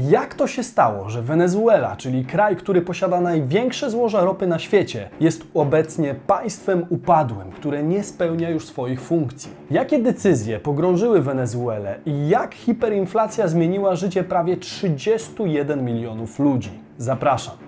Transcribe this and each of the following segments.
Jak to się stało, że Wenezuela, czyli kraj, który posiada największe złoża ropy na świecie, jest obecnie państwem upadłym, które nie spełnia już swoich funkcji? Jakie decyzje pogrążyły Wenezuelę i jak hiperinflacja zmieniła życie prawie 31 milionów ludzi? Zapraszam.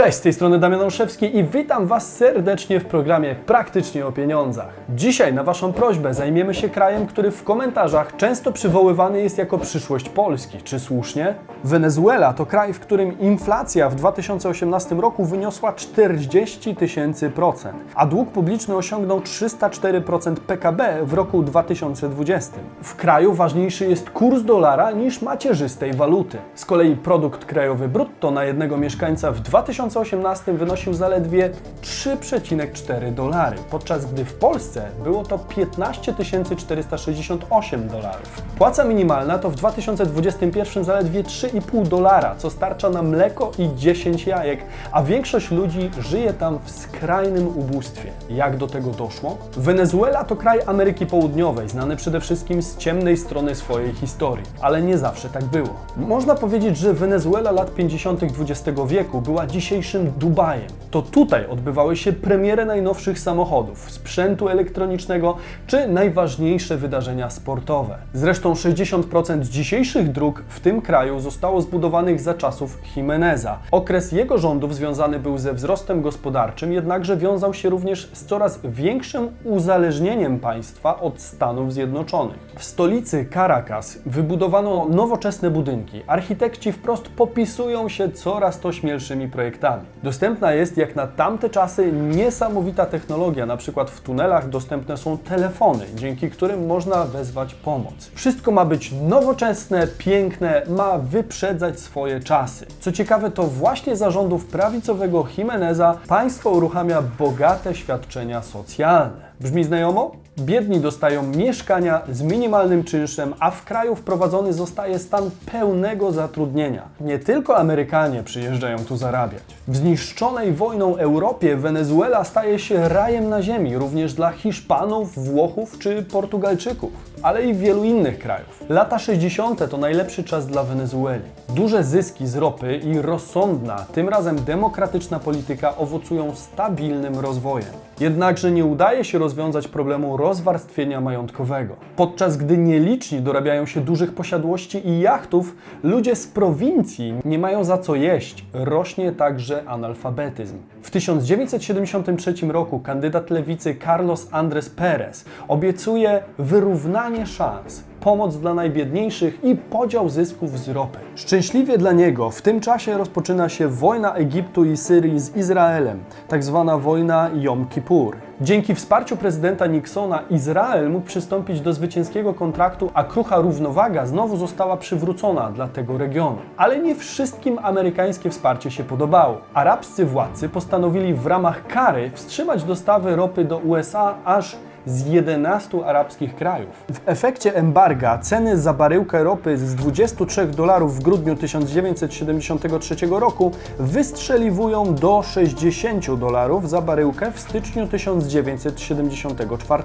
Cześć, z tej strony Damian Olszewski i witam Was serdecznie w programie Praktycznie o Pieniądzach. Dzisiaj na Waszą prośbę zajmiemy się krajem, który w komentarzach często przywoływany jest jako przyszłość Polski. Czy słusznie? Wenezuela to kraj, w którym inflacja w 2018 roku wyniosła 40 tysięcy procent, a dług publiczny osiągnął 304% PKB w roku 2020. W kraju ważniejszy jest kurs dolara niż macierzystej waluty. Z kolei produkt krajowy brutto na jednego mieszkańca w 2018 wynosił zaledwie 3,4 dolary, podczas gdy w Polsce było to 15 468 dolarów. Płaca minimalna to w 2021 zaledwie 3,5 dolara, co starcza na mleko i 10 jajek, a większość ludzi żyje tam w skrajnym ubóstwie. Jak do tego doszło? Wenezuela to kraj Ameryki Południowej, znany przede wszystkim z ciemnej strony swojej historii, ale nie zawsze tak było. Można powiedzieć, że Wenezuela lat 50. XX wieku była dzisiejszym Dubajem. To tutaj odbywały się premiery najnowszych samochodów, sprzętu elektronicznego czy najważniejsze wydarzenia sportowe. Zresztą 60% dzisiejszych dróg w tym kraju zostało zbudowanych za czasów Jimeneza. Okres jego rządów związany był ze wzrostem gospodarczym, jednakże wiązał się również z coraz większym uzależnieniem państwa od Stanów Zjednoczonych. W stolicy Caracas wybudowano nowoczesne budynki. Architekci wprost popisują się coraz to śmielszymi projektami. Dostępna jest jak na tamte czasy niesamowita technologia, na przykład w tunelach dostępne są telefony, dzięki którym można wezwać pomoc. Wszystko ma być nowoczesne, piękne, ma wyprzedzać swoje czasy. Co ciekawe, to właśnie zarządów prawicowego Jimeneza państwo uruchamia bogate świadczenia socjalne. Brzmi znajomo? Biedni dostają mieszkania z minimalnym czynszem, a w kraju wprowadzony zostaje stan pełnego zatrudnienia. Nie tylko Amerykanie przyjeżdżają tu zarabiać. W zniszczonej wojną Europie Wenezuela staje się rajem na ziemi, również dla Hiszpanów, Włochów czy Portugalczyków, ale i wielu innych krajów. Lata 60. to najlepszy czas dla Wenezueli. Duże zyski z ropy i rozsądna, tym razem demokratyczna polityka owocują stabilnym rozwojem. Jednakże nie udaje się rozwiązać problemu rozwarstwienia majątkowego. Podczas gdy nieliczni dorabiają się dużych posiadłości i jachtów, ludzie z prowincji nie mają za co jeść. Rośnie także analfabetyzm. W 1973 roku kandydat lewicy Carlos Andrés Pérez obiecuje wyrównanie szans pomoc dla najbiedniejszych i podział zysków z ropy. Szczęśliwie dla niego w tym czasie rozpoczyna się wojna Egiptu i Syrii z Izraelem, tak zwana wojna Jom Kippur. Dzięki wsparciu prezydenta Nixona Izrael mógł przystąpić do zwycięskiego kontraktu, a krucha równowaga znowu została przywrócona dla tego regionu. Ale nie wszystkim amerykańskie wsparcie się podobało. Arabscy władcy postanowili w ramach kary wstrzymać dostawy ropy do USA aż z 11 arabskich krajów. W efekcie embarga ceny za baryłkę ropy z 23 dolarów w grudniu 1973 roku wystrzeliwują do 60 dolarów za baryłkę w styczniu 1974.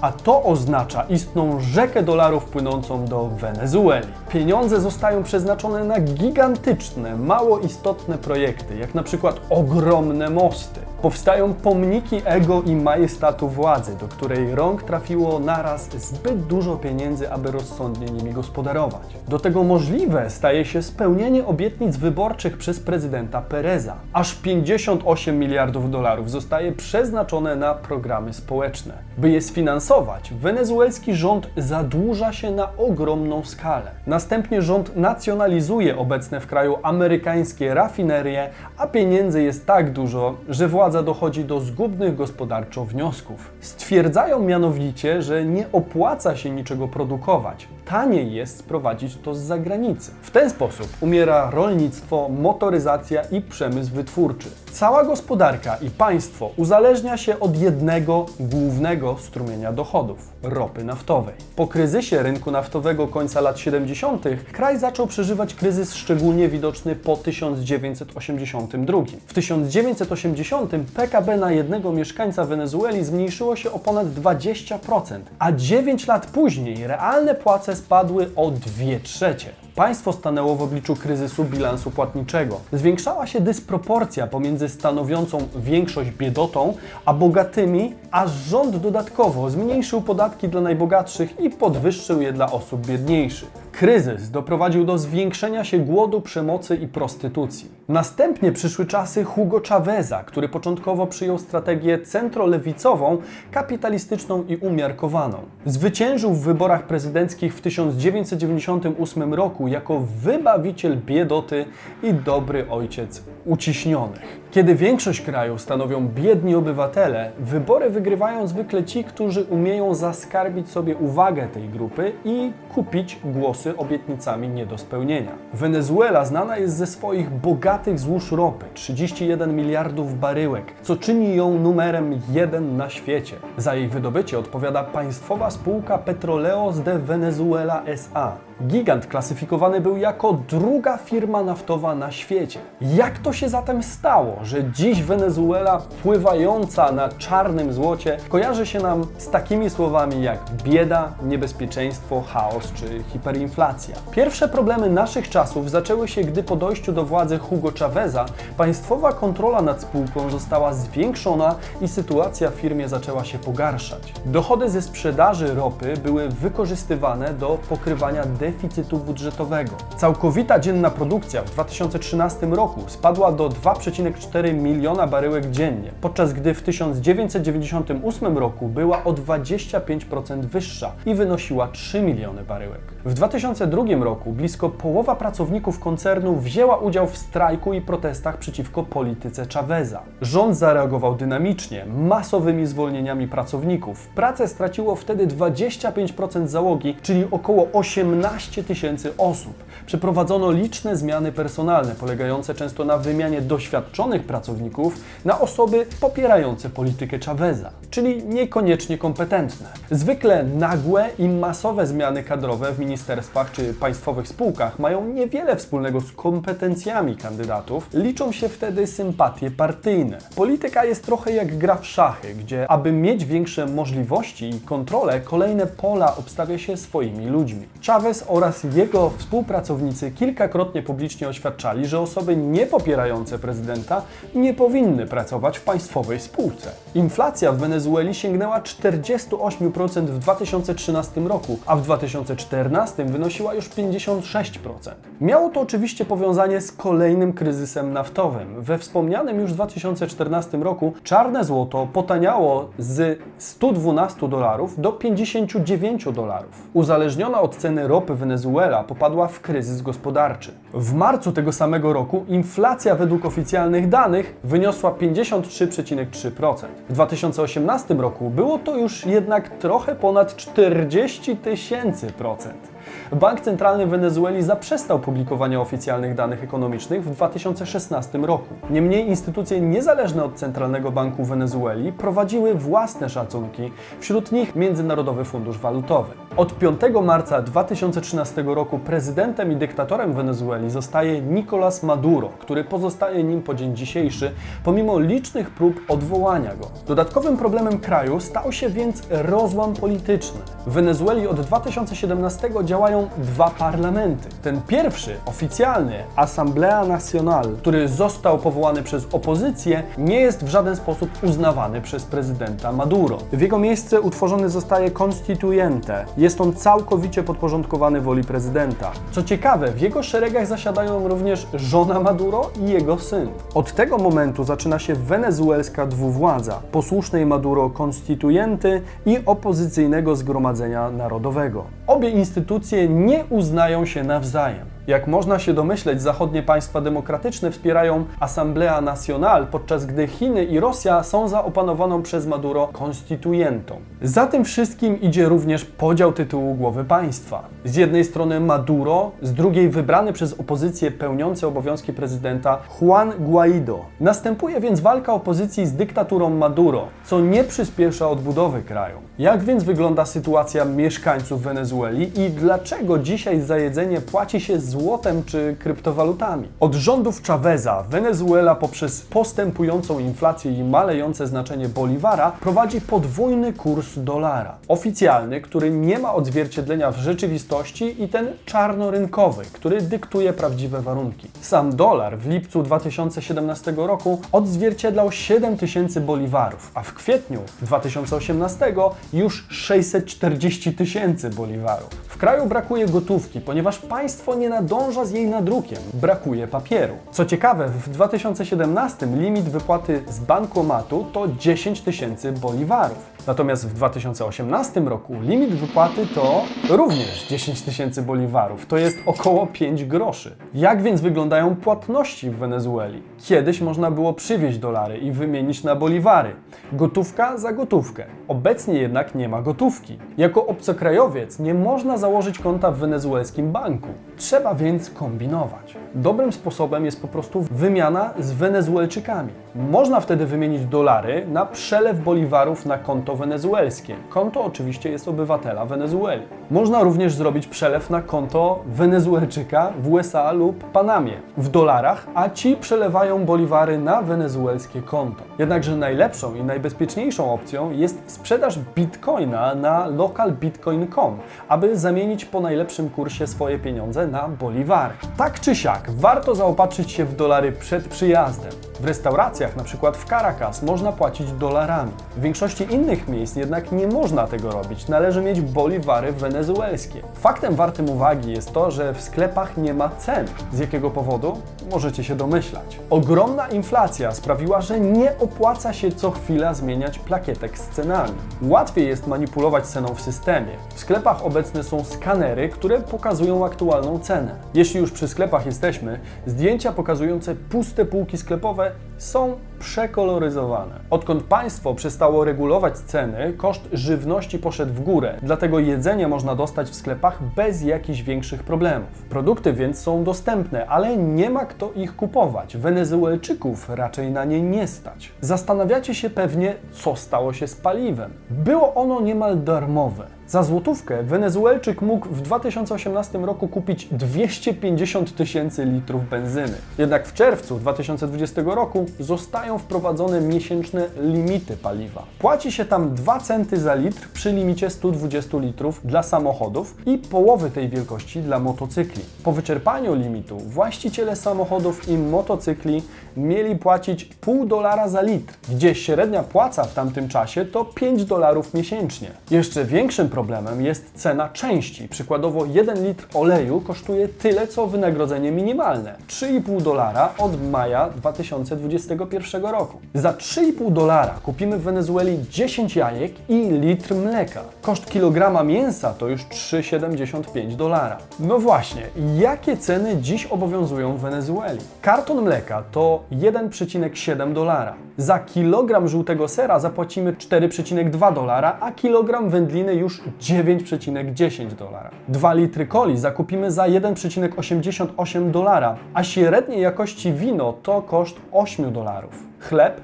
A to oznacza istną rzekę dolarów płynącą do Wenezueli. Pieniądze zostają przeznaczone na gigantyczne, mało istotne projekty, jak na przykład ogromne mosty. Powstają pomniki ego i majestatu władzy, do której rąk trafiło naraz zbyt dużo pieniędzy, aby rozsądnie nimi gospodarować. Do tego możliwe staje się spełnienie obietnic wyborczych przez prezydenta Pereza. Aż 58 miliardów dolarów zostaje przeznaczone na programy społeczne. By je sfinansować, wenezuelski rząd zadłuża się na ogromną skalę. Następnie rząd nacjonalizuje obecne w kraju amerykańskie rafinerie, a pieniędzy jest tak dużo, że władza władza dochodzi do zgubnych gospodarczo wniosków. Stwierdzają mianowicie, że nie opłaca się niczego produkować. Taniej jest sprowadzić to z zagranicy. W ten sposób umiera rolnictwo, motoryzacja i przemysł wytwórczy. Cała gospodarka i państwo uzależnia się od jednego głównego strumienia dochodów ropy naftowej. Po kryzysie rynku naftowego końca lat 70. kraj zaczął przeżywać kryzys szczególnie widoczny po 1982. W 1980 PKB na jednego mieszkańca Wenezueli zmniejszyło się o ponad 20%, a 9 lat później realne płace spadły o 2 trzecie. Państwo stanęło w obliczu kryzysu bilansu płatniczego. Zwiększała się dysproporcja pomiędzy stanowiącą większość biedotą, a bogatymi, a rząd dodatkowo zmniejszył podatki dla najbogatszych i podwyższył je dla osób biedniejszych. Kryzys doprowadził do zwiększenia się głodu, przemocy i prostytucji. Następnie przyszły czasy Hugo Chaveza, który początkowo przyjął strategię centrolewicową, kapitalistyczną i umiarkowaną. Zwyciężył w wyborach prezydenckich w 1998 roku jako wybawiciel biedoty i dobry ojciec uciśnionych. Kiedy większość kraju stanowią biedni obywatele, wybory wygrywają zwykle ci, którzy umieją zaskarbić sobie uwagę tej grupy i kupić głosy obietnicami nie do spełnienia. Wenezuela znana jest ze swoich bogatych złóż ropy 31 miliardów baryłek, co czyni ją numerem jeden na świecie. Za jej wydobycie odpowiada państwowa spółka Petroleos de Venezuela SA. Gigant klasyfikowany był jako druga firma naftowa na świecie. Jak to się zatem stało, że dziś Wenezuela pływająca na czarnym złocie kojarzy się nam z takimi słowami jak bieda, niebezpieczeństwo, chaos czy hiperinflacja? Pierwsze problemy naszych czasów zaczęły się, gdy po dojściu do władzy Hugo Chaveza państwowa kontrola nad spółką została zwiększona i sytuacja w firmie zaczęła się pogarszać. Dochody ze sprzedaży ropy były wykorzystywane do pokrywania deficytu budżetowego. Całkowita dzienna produkcja w 2013 roku spadła do 2,4 miliona baryłek dziennie, podczas gdy w 1998 roku była o 25% wyższa i wynosiła 3 miliony baryłek. W 2002 roku blisko połowa pracowników koncernu wzięła udział w strajku i protestach przeciwko polityce Chaveza. Rząd zareagował dynamicznie, masowymi zwolnieniami pracowników. Pracę straciło wtedy 25% załogi, czyli około 18 tysięcy osób. Przeprowadzono liczne zmiany personalne, polegające często na wymianie doświadczonych pracowników na osoby popierające politykę Chaveza, czyli niekoniecznie kompetentne. Zwykle nagłe i masowe zmiany kadrowe w ministerstwach czy państwowych spółkach mają niewiele wspólnego z kompetencjami kandydatów, liczą się wtedy sympatie partyjne. Polityka jest trochę jak gra w szachy, gdzie aby mieć większe możliwości i kontrolę, kolejne pola obstawia się swoimi ludźmi. Chavez oraz jego współpracownicy kilkakrotnie publicznie oświadczali, że osoby nie popierające prezydenta nie powinny pracować w państwowej spółce. Inflacja w Wenezueli sięgnęła 48% w 2013 roku, a w 2014 wynosiła już 56%. Miało to oczywiście powiązanie z kolejnym kryzysem naftowym. We wspomnianym już w 2014 roku czarne złoto potaniało z 112 dolarów do 59 dolarów. Uzależniona od ceny ropy Wenezuela popadła w kryzys gospodarczy. W marcu tego samego roku inflacja według oficjalnych danych wyniosła 53,3%. W 2018 roku było to już jednak trochę ponad 40 tysięcy procent. Bank Centralny Wenezueli zaprzestał publikowania oficjalnych danych ekonomicznych w 2016 roku. Niemniej instytucje niezależne od Centralnego Banku Wenezueli prowadziły własne szacunki, wśród nich Międzynarodowy Fundusz Walutowy. Od 5 marca 2013 roku prezydentem i dyktatorem Wenezueli zostaje Nicolás Maduro, który pozostaje nim po dzień dzisiejszy, pomimo licznych prób odwołania go. Dodatkowym problemem kraju stał się więc rozłam polityczny. W Wenezueli od 2017 działają dwa parlamenty. Ten pierwszy, oficjalny, Asamblea Nacional, który został powołany przez opozycję, nie jest w żaden sposób uznawany przez prezydenta Maduro. W jego miejsce utworzony zostaje Constituyente. Jest on całkowicie podporządkowany woli prezydenta. Co ciekawe, w jego szeregach zasiadają również żona Maduro i jego syn. Od tego momentu zaczyna się wenezuelska dwuwładza, posłusznej Maduro Constituyenty i opozycyjnego Zgromadzenia Narodowego. Obie instytucje nie uznają się nawzajem. Jak można się domyśleć, zachodnie państwa demokratyczne wspierają Asamblea Nacional, podczas gdy Chiny i Rosja są za opanowaną przez Maduro konstytuyentą. Za tym wszystkim idzie również podział tytułu głowy państwa. Z jednej strony Maduro, z drugiej wybrany przez opozycję pełniący obowiązki prezydenta Juan Guaido. Następuje więc walka opozycji z dyktaturą Maduro, co nie przyspiesza odbudowy kraju. Jak więc wygląda sytuacja mieszkańców Wenezueli i dlaczego dzisiaj za jedzenie płaci się złotem czy kryptowalutami. Od rządów Chaveza Wenezuela poprzez postępującą inflację i malejące znaczenie boliwara prowadzi podwójny kurs dolara. Oficjalny, który nie ma odzwierciedlenia w rzeczywistości i ten czarnorynkowy, który dyktuje prawdziwe warunki. Sam dolar w lipcu 2017 roku odzwierciedlał 7 tysięcy boliwarów, a w kwietniu 2018 już 640 tysięcy boliwarów. W kraju brakuje gotówki, ponieważ państwo nie nadąża z jej nadrukiem. Brakuje papieru. Co ciekawe, w 2017 limit wypłaty z bankomatu to 10 tysięcy boliwarów. Natomiast w 2018 roku limit wypłaty to również 10 tysięcy boliwarów. To jest około 5 groszy. Jak więc wyglądają płatności w Wenezueli? Kiedyś można było przywieźć dolary i wymienić na boliwary. Gotówka za gotówkę. Obecnie jednak nie ma gotówki. Jako obcokrajowiec nie można założyć konta w wenezuelskim banku. Trzeba więc kombinować. Dobrym sposobem jest po prostu wymiana z Wenezuelczykami. Można wtedy wymienić dolary na przelew boliwarów na konto wenezuelskie. Konto oczywiście jest obywatela Wenezueli. Można również zrobić przelew na konto Wenezuelczyka w USA lub Panamie w dolarach, a ci przelewają boliwary na wenezuelskie konto. Jednakże najlepszą i najbezpieczniejszą opcją jest sprzedaż bitcoina na localbitcoin.com, aby zamienić po najlepszym kursie swoje pieniądze na boliwary. Tak czy siak, warto zaopatrzyć się w dolary przed przyjazdem. W restauracjach, na przykład w Caracas, można płacić dolarami. W większości innych miejsc jednak nie można tego robić. Należy mieć boliwary wenezuelskie. Faktem wartym uwagi jest to, że w sklepach nie ma cen. Z jakiego powodu? Możecie się domyślać. Ogromna inflacja sprawiła, że nie opłaca się co chwila zmieniać plakietek z cenami. Łatwiej jest manipulować ceną w systemie. W sklepach obecne są skanery, które pokazują aktualną cenę. Jeśli już przy sklepach jesteśmy, zdjęcia pokazujące puste półki sklepowe są przekoloryzowane. Odkąd państwo przestało regulować ceny, koszt żywności poszedł w górę, dlatego jedzenie można dostać w sklepach bez jakichś większych problemów. Produkty więc są dostępne, ale nie ma kto ich kupować. Wenezuelczyków raczej na nie nie stać. Zastanawiacie się pewnie, co stało się z paliwem. Było ono niemal darmowe. Za złotówkę Wenezuelczyk mógł w 2018 roku kupić 250 tysięcy litrów benzyny. Jednak w czerwcu 2020 roku zostają wprowadzone miesięczne limity paliwa. Płaci się tam 2 centy za litr przy limicie 120 litrów dla samochodów i połowy tej wielkości dla motocykli. Po wyczerpaniu limitu właściciele samochodów i motocykli mieli płacić pół dolara za litr, gdzie średnia płaca w tamtym czasie to 5 dolarów miesięcznie. Jeszcze większym problemem jest cena części. Przykładowo 1 litr oleju kosztuje tyle co wynagrodzenie minimalne 3,5 dolara od maja 2021 roku. Za 3,5 dolara kupimy w Wenezueli 10 jajek i litr mleka. Koszt kilograma mięsa to już 3,75 dolara. No właśnie, jakie ceny dziś obowiązują w Wenezueli? Karton mleka to 1,7 dolara. Za kilogram żółtego sera zapłacimy 4,2 dolara, a kilogram wędliny już 9,10 dolara. 2 litry coli zakupimy za 1,88 dolara, a średniej jakości wino to koszt 8 dolarów. Chleb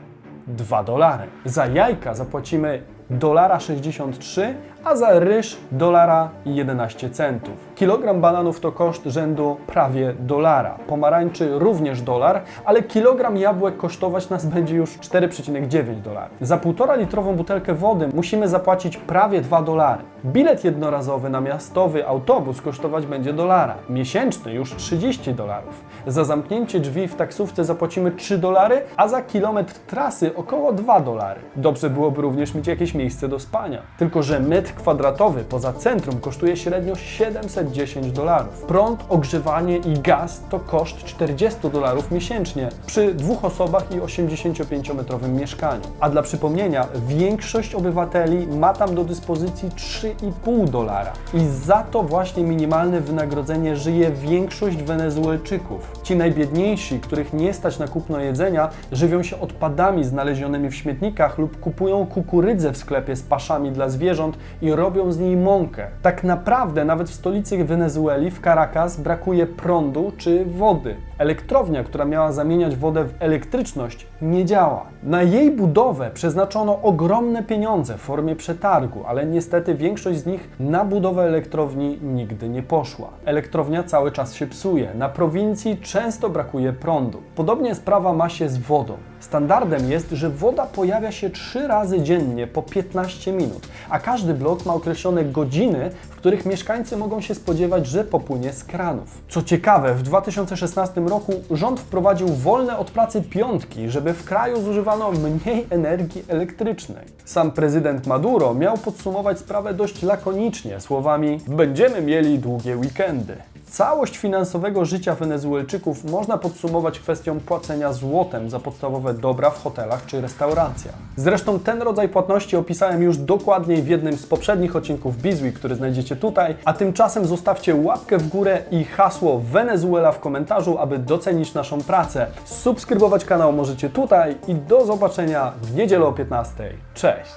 2 dolary. Za jajka zapłacimy dolara 63, a za ryż dolara i 11 centów. Kilogram bananów to koszt rzędu prawie dolara. Pomarańczy również dolar, ale kilogram jabłek kosztować nas będzie już 4,9 dolara. Za 1,5 litrową butelkę wody musimy zapłacić prawie 2 dolary. Bilet jednorazowy na miastowy autobus kosztować będzie dolara. Miesięczny już 30 dolarów. Za zamknięcie drzwi w taksówce zapłacimy 3 dolary, a za kilometr trasy około 2 dolary. Dobrze byłoby również mieć jakieś miejsce do spania. Tylko, że metr kwadratowy poza centrum kosztuje średnio 710 dolarów. Prąd, ogrzewanie i gaz to koszt 40 dolarów miesięcznie przy dwóch osobach i 85-metrowym mieszkaniu. A dla przypomnienia, większość obywateli ma tam do dyspozycji 3,5 dolara. I za to właśnie minimalne wynagrodzenie żyje większość Wenezuelczyków. Ci najbiedniejsi, których nie stać na kupno jedzenia, żywią się odpadami znalezionymi w śmietnikach lub kupują kukurydzę w sklepie z paszami dla zwierząt i robią z niej mąkę. Tak naprawdę nawet w stolicy Wenezueli, w Caracas, brakuje prądu czy wody. Elektrownia, która miała zamieniać wodę w elektryczność, nie działa. Na jej budowę przeznaczono ogromne pieniądze w formie przetargu, ale niestety większość z nich na budowę elektrowni nigdy nie poszła. Elektrownia cały czas się psuje. Na prowincji często brakuje prądu. Podobnie sprawa ma się z wodą. Standardem jest, że woda pojawia się trzy razy dziennie po 15 minut, a każdy blok ma określone godziny, w których mieszkańcy mogą się spodziewać, że popłynie z kranów. Co ciekawe, w 2016 roku rząd wprowadził wolne od pracy piątki, żeby w kraju zużywano mniej energii elektrycznej. Sam prezydent Maduro miał podsumować sprawę dość lakonicznie słowami: Będziemy mieli długie weekendy. Całość finansowego życia Wenezuelczyków można podsumować kwestią płacenia złotem za podstawowe dobra w hotelach czy restauracjach. Zresztą ten rodzaj płatności opisałem już dokładniej w jednym z poprzednich odcinków Bizweek, który znajdziecie tutaj, a tymczasem zostawcie łapkę w górę i hasło Wenezuela w komentarzu, aby docenić naszą pracę. Subskrybować kanał możecie tutaj i do zobaczenia w niedzielę o 15. Cześć!